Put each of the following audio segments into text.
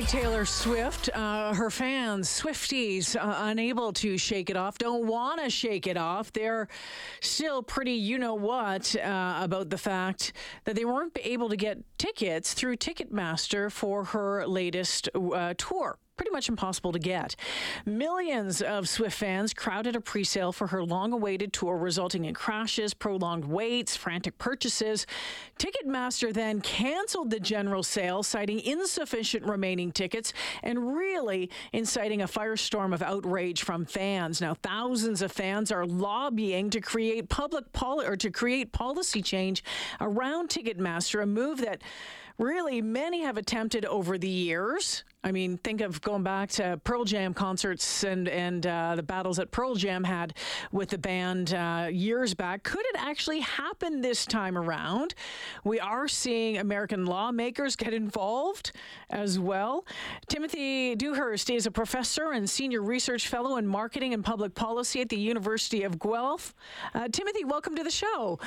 like Taylor Swift, uh, her fans, Swifties, uh, unable to shake it off, don't want to shake it off. They're still pretty, you know what, uh, about the fact that they weren't able to get tickets through Ticketmaster for her latest uh, tour pretty much impossible to get. Millions of Swift fans crowded a presale for her long awaited tour, resulting in crashes, prolonged waits, frantic purchases. Ticketmaster then canceled the general sale, citing insufficient remaining tickets and really inciting a firestorm of outrage from fans. Now, thousands of fans are lobbying to create public or to create policy change around Ticketmaster, a move that really many have attempted over the years. I mean, think of going back to Pearl Jam concerts and and uh, the battles that Pearl Jam had with the band uh, years back. Could it actually happen this time around? We are seeing American lawmakers get involved as well. Timothy Dewhirst is a professor and senior research fellow in marketing and public policy at the University of Guelph. Uh, Timothy, welcome to the show.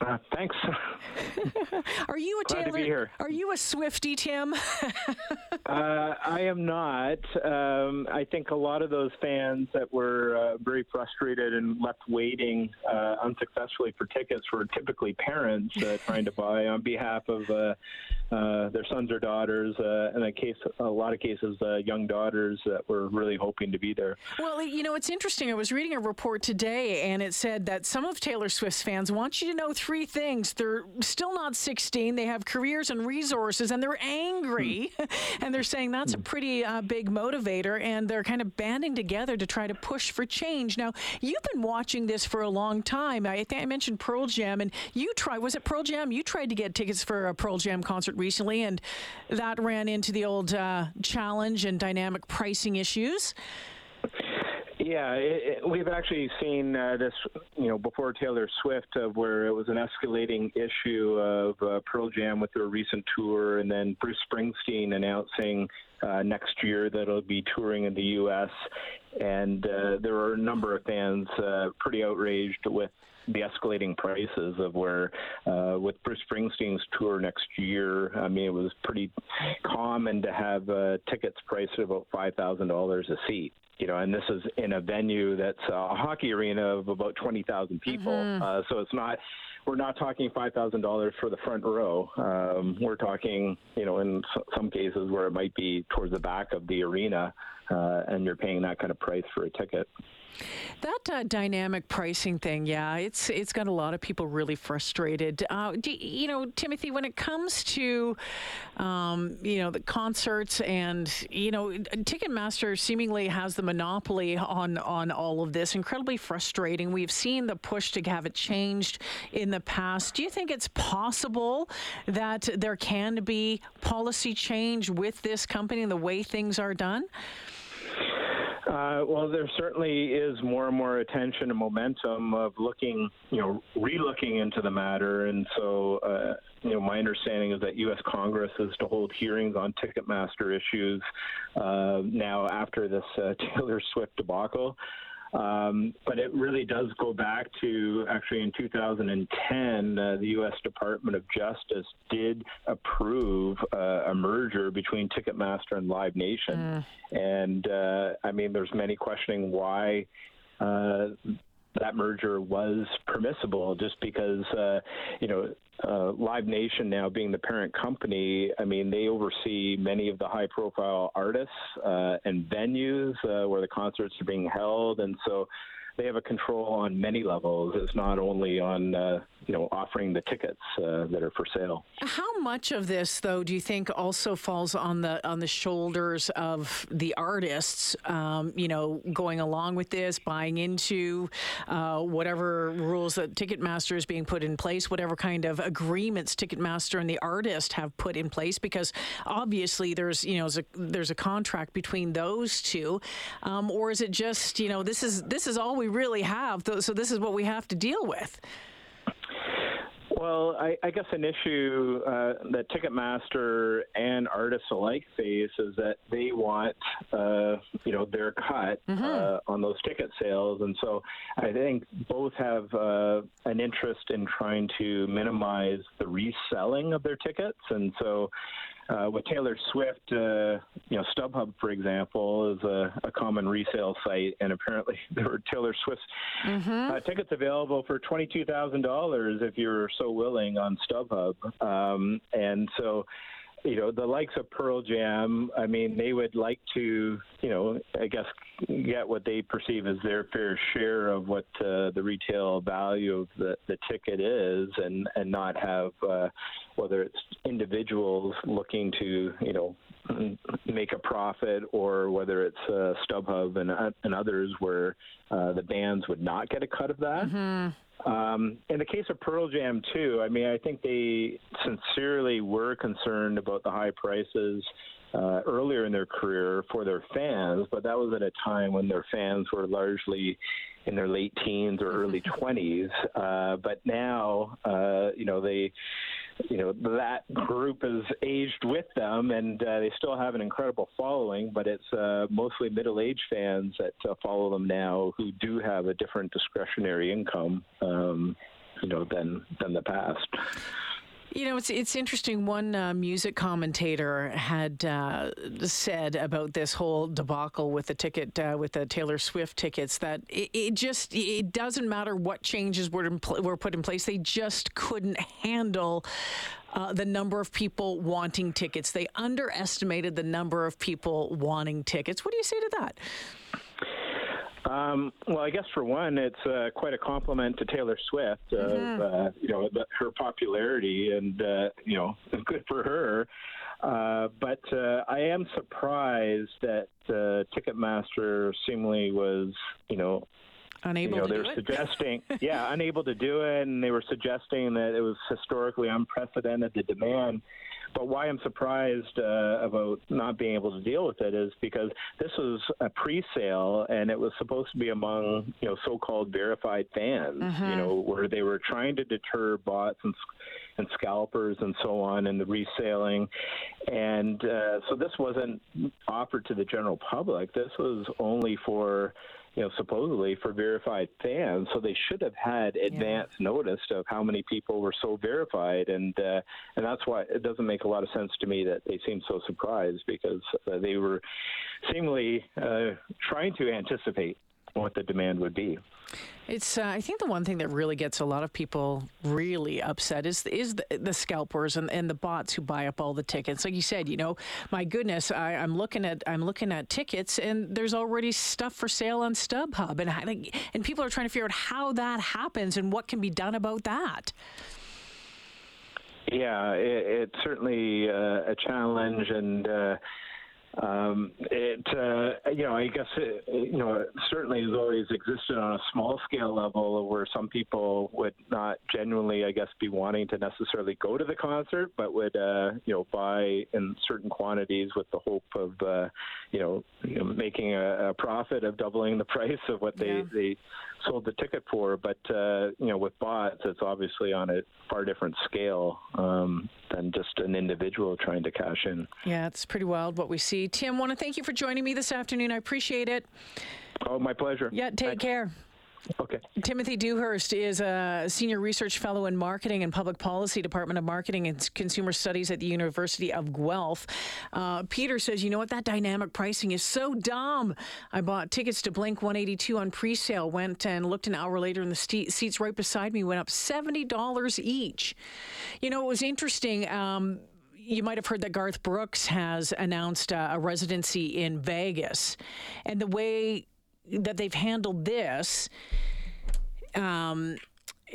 Uh, thanks. are you a Glad Taylor? To be here. Are you a Swifty, Tim? uh, I am not. Um, I think a lot of those fans that were uh, very frustrated and left waiting uh, unsuccessfully for tickets were typically parents uh, trying to buy on behalf of uh, their sons or daughters, and a case, a lot of cases, young daughters that were really hoping to be there. Well, you know, it's interesting. I was reading a report today, and it said that some of Taylor Swift's fans want you to know three things. They're still not 16. They have careers and resources, and they're angry. Mm. and they're saying that's mm. a pretty uh, big motivator, and they're kind of banding together to try to push for change. Now, you've been watching this for a long time. I think I mentioned Pearl Jam, and you tried, was it Pearl Jam? You tried to get tickets for a Pearl Jam concert recently, and that ran into the old uh, challenge and dynamic pricing issues. Yeah, it, it, we've actually seen uh, this, you know, before Taylor Swift, uh, where it was an escalating issue of uh, Pearl Jam with their recent tour, and then Bruce Springsteen announcing uh, next year that he'll be touring in the U.S. And uh, there were a number of fans uh, pretty outraged with the escalating prices of where uh, with Bruce Springsteen's tour next year, I mean, it was pretty common to have uh, tickets priced at about five thousand dollars a seat you know, and this is in a venue that's a hockey arena of about 20,000 people. Mm-hmm. Uh, so it's not, we're not talking $5,000 for the front row. Um, we're talking, you know, in some cases where it might be towards the back of the arena, uh, and you're paying that kind of price for a ticket. That uh, dynamic pricing thing, yeah, it's it's got a lot of people really frustrated. Uh, do, you know, Timothy, when it comes to um, you know the concerts and you know Ticketmaster seemingly has the monopoly on on all of this. Incredibly frustrating. We've seen the push to have it changed in the past. Do you think it's possible that there can be policy change with this company and the way things are done? Uh, well, there certainly is more and more attention and momentum of looking, you know, relooking into the matter. And so, uh, you know, my understanding is that U.S. Congress is to hold hearings on Ticketmaster issues uh, now after this uh, Taylor Swift debacle. Um, but it really does go back to actually in 2010, uh, the U.S. Department of Justice did approve uh, a merger between Ticketmaster and Live Nation. Mm. And uh, I mean, there's many questioning why uh, that merger was permissible just because, uh, you know, uh, Live Nation now being the parent company, I mean, they oversee many of the high profile artists uh, and venues uh, where the concerts are being held. And so they have a control on many levels. It's not only on uh, you know offering the tickets uh, that are for sale. How much of this, though, do you think also falls on the on the shoulders of the artists? Um, you know, going along with this, buying into uh, whatever rules that Ticketmaster is being put in place, whatever kind of agreements Ticketmaster and the artist have put in place, because obviously there's you know there's a, there's a contract between those two, um, or is it just you know this is this is all we really have. So this is what we have to deal with. Well, I, I, guess an issue uh, that Ticketmaster and artists alike face is that they want, uh, you know, their cut mm-hmm. uh, on those ticket sales, and so I think both have uh, an interest in trying to minimize the reselling of their tickets, and so uh, with Taylor Swift, uh, you know, StubHub, for example, is a, a, common resale site, and apparently there were Taylor Swift mm-hmm. uh, tickets available for twenty-two thousand dollars if you're so willing on StubHub, um, and so you know, the likes of Pearl Jam, I mean, they would like to, you know, I guess get what they perceive as their fair share of what uh, the retail value of the, the ticket is and, and not have, uh, whether it's individuals looking to, you know, make a profit or whether it's uh, StubHub and, uh, and others where uh, the bands would not get a cut of that. Mm-hmm. Um, in the case of Pearl Jam, too, I mean, I think they sincerely were concerned about the high prices uh, earlier in their career for their fans, but that was at a time when their fans were largely in their late teens or early 20s. Uh, but now, uh, you know, they you know that group is aged with them, and uh, they still have an incredible following. But it's uh, mostly middle-aged fans that uh, follow them now, who do have a different discretionary income, um, you know, than than the past. You know, it's it's interesting. One uh, music commentator had uh, said about this whole debacle with the ticket uh, with the Taylor Swift tickets that it, it, just it doesn't matter what changes were pl- were put in place. They just couldn't handle. Uh, the number of people wanting tickets. They underestimated the number of people wanting tickets. What do you say to that? Um, well, I guess for one, it's uh, quite a compliment to Taylor Swift of mm-hmm. uh, you know the, her popularity, and uh, you know, good for her. Uh, but uh, I am surprised that uh, Ticketmaster seemingly was, you know, unable you know, to they were suggesting, yeah, unable to do it, and they were suggesting that it was historically unprecedented the demand. But why I'm surprised uh, about not being able to deal with it is because this was a pre-sale and it was supposed to be among you know so-called verified fans, mm-hmm. you know, where they were trying to deter bots and and scalpers and so on and the reselling. And uh, so this wasn't offered to the general public. This was only for you know, supposedly for verified fans. So they should have had advance yeah. notice of how many people were so verified, and uh, and that's why it doesn't make a lot of sense to me that they seem so surprised because uh, they were seemingly uh, trying to anticipate what the demand would be. It's. Uh, I think the one thing that really gets a lot of people really upset is is the, the, scalpers and, and the bots who buy up all the tickets. Like you said, you know, my goodness, I, am looking at I'm looking at tickets and there's already stuff for sale on StubHub, and I, and people are trying to figure out how that happens and what can be done about that. Yeah, it, it's certainly uh, a challenge and. Uh, um, it, uh, you know, I guess, it, you know, it certainly has always existed on a small scale level where some people would not genuinely, I guess, be wanting to necessarily go to the concert, but would, uh, you know, buy in certain quantities with the hope of, uh, you, know, you know, making a, a profit of doubling the price of what they, yeah. they sold the ticket for. But, uh, you know, with bots, it's obviously on a far different scale um, than just an individual trying to cash in. Yeah, it's pretty wild what we see Tim, want to thank you for joining me this afternoon. I appreciate it. Oh, my pleasure. Yeah, take Thanks. care. Okay. Timothy Dewhirst is a senior research fellow in marketing and public policy, Department of Marketing and Consumer Studies at the University of Guelph. Uh, Peter says, you know what? That dynamic pricing is so dumb. I bought tickets to Blink 182 on pre-sale, went and looked an hour later, and the seats right beside me went up $70 each. You know, it was interesting. Um, you might have heard that Garth Brooks has announced uh, a residency in Vegas. And the way that they've handled this, um,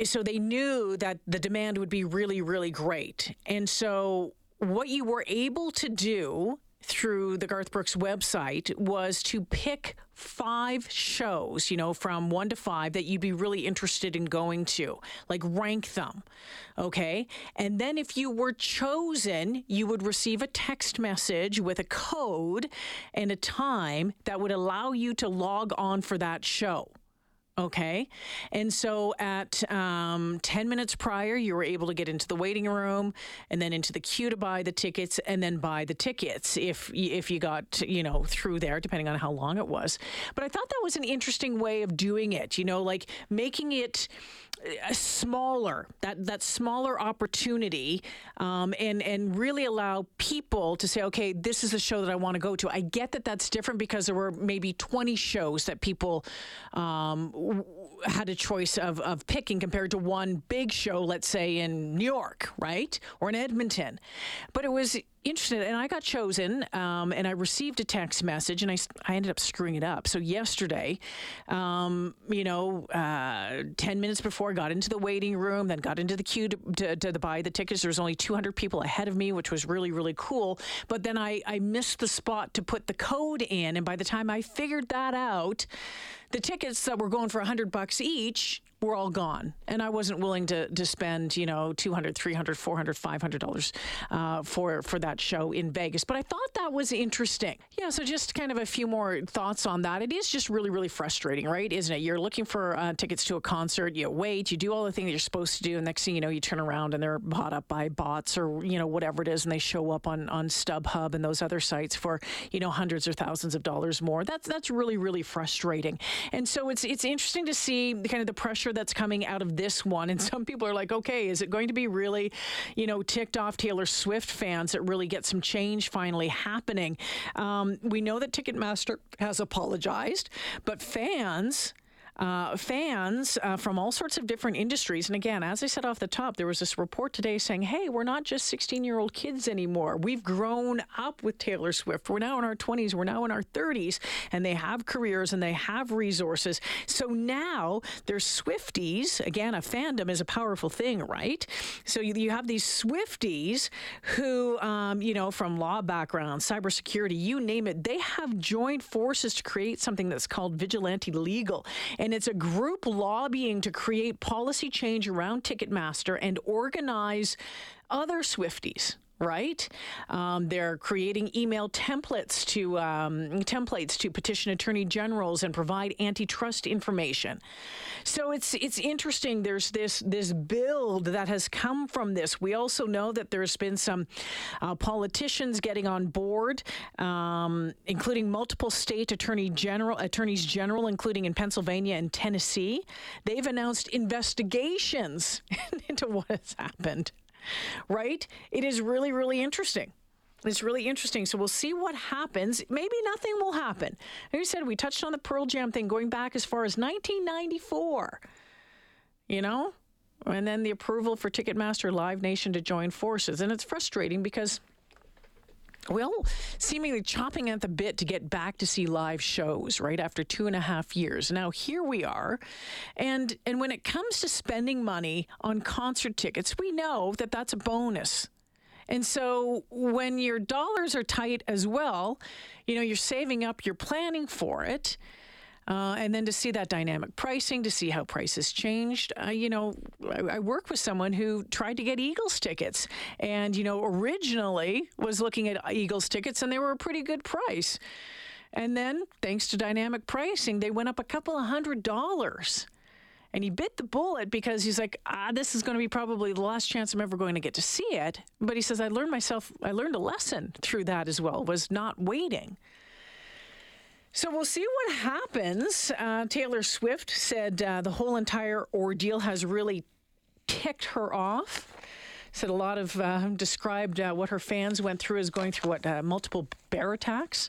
so they knew that the demand would be really, really great. And so what you were able to do through the Garth Brooks website was to pick five shows, you know, from one to five that you'd be really interested in going to, like rank them. Okay. And then if you were chosen, you would receive a text message with a code and a time that would allow you to log on for that show. Okay. And so at um, 10 minutes prior, you were able to get into the waiting room and then into the queue to buy the tickets and then buy the tickets if, if you got, you know, through there, depending on how long it was. But I thought that was an interesting way of doing it, you know, like making it smaller that that smaller opportunity um, and and really allow people to say okay this is a show that I want to go to I get that that's different because there were maybe 20 shows that people um, had a choice of, of picking compared to one big show, let's say in New York, right? Or in Edmonton. But it was interesting, and I got chosen, um, and I received a text message, and I, I ended up screwing it up. So yesterday, um, you know, uh, 10 minutes before I got into the waiting room, then got into the queue to, to, to buy the tickets, there was only 200 people ahead of me, which was really, really cool. But then I, I missed the spot to put the code in, and by the time I figured that out, the tickets that were going for 100 bucks each were all gone. And I wasn't willing to, to spend, you know, 200, 300, 400, 500 dollars uh, for for that show in Vegas. But I thought that was interesting. Yeah, so just kind of a few more thoughts on that. It is just really, really frustrating, right? Isn't it? You're looking for uh, tickets to a concert, you wait, you do all the things you're supposed to do, and next thing you know, you turn around and they're bought up by bots or, you know, whatever it is, and they show up on, on StubHub and those other sites for, you know, hundreds or thousands of dollars more. That's that's really, really frustrating. And so it's it's interesting to see kind of the pressure that's coming out of this one. And some people are like, okay, is it going to be really, you know, ticked off Taylor Swift fans that really get some change finally happening? Um, we know that Ticketmaster has apologized, but fans uh, fans uh, from all sorts of different industries. And again, as I said off the top, there was this report today saying, hey, we're not just 16 year old kids anymore. We've grown up with Taylor Swift. We're now in our 20s, we're now in our 30s, and they have careers and they have resources. So now there's Swifties. Again, a fandom is a powerful thing, right? So you, you have these Swifties who, um, you know, from law backgrounds, cybersecurity, you name it, they have joined forces to create something that's called Vigilante Legal. And it's a group lobbying to create policy change around Ticketmaster and organize other Swifties right? Um, they're creating email templates to um, templates to petition attorney generals and provide antitrust information. So it's it's interesting. There's this this build that has come from this. We also know that there's been some uh, politicians getting on board, um, including multiple state attorney general attorneys general, including in Pennsylvania and Tennessee. They've announced investigations into what has happened right? It is really, really interesting. It's really interesting. So we'll see what happens. Maybe nothing will happen. Like you said, we touched on the Pearl Jam thing going back as far as 1994. You know? And then the approval for Ticketmaster Live Nation to join forces. And it's frustrating because well, seemingly chopping at the bit to get back to see live shows right after two and a half years. Now here we are, and and when it comes to spending money on concert tickets, we know that that's a bonus. And so when your dollars are tight as well, you know you're saving up, you're planning for it. Uh, and then to see that dynamic pricing, to see how prices changed. Uh, you know, I, I work with someone who tried to get Eagles tickets and, you know, originally was looking at Eagles tickets and they were a pretty good price. And then, thanks to dynamic pricing, they went up a couple of hundred dollars. And he bit the bullet because he's like, ah, this is going to be probably the last chance I'm ever going to get to see it. But he says, I learned myself, I learned a lesson through that as well, was not waiting. So we'll see what happens. Uh, Taylor Swift said uh, the whole entire ordeal has really ticked her off. Said a lot of uh, described uh, what her fans went through as going through what uh, multiple bear attacks.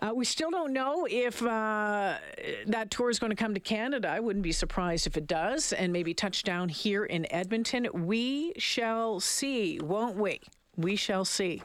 Uh, we still don't know if that tour is going to come to Canada. I wouldn't be surprised if it does, and maybe touch down here in Edmonton. We shall see, won't we? We shall see.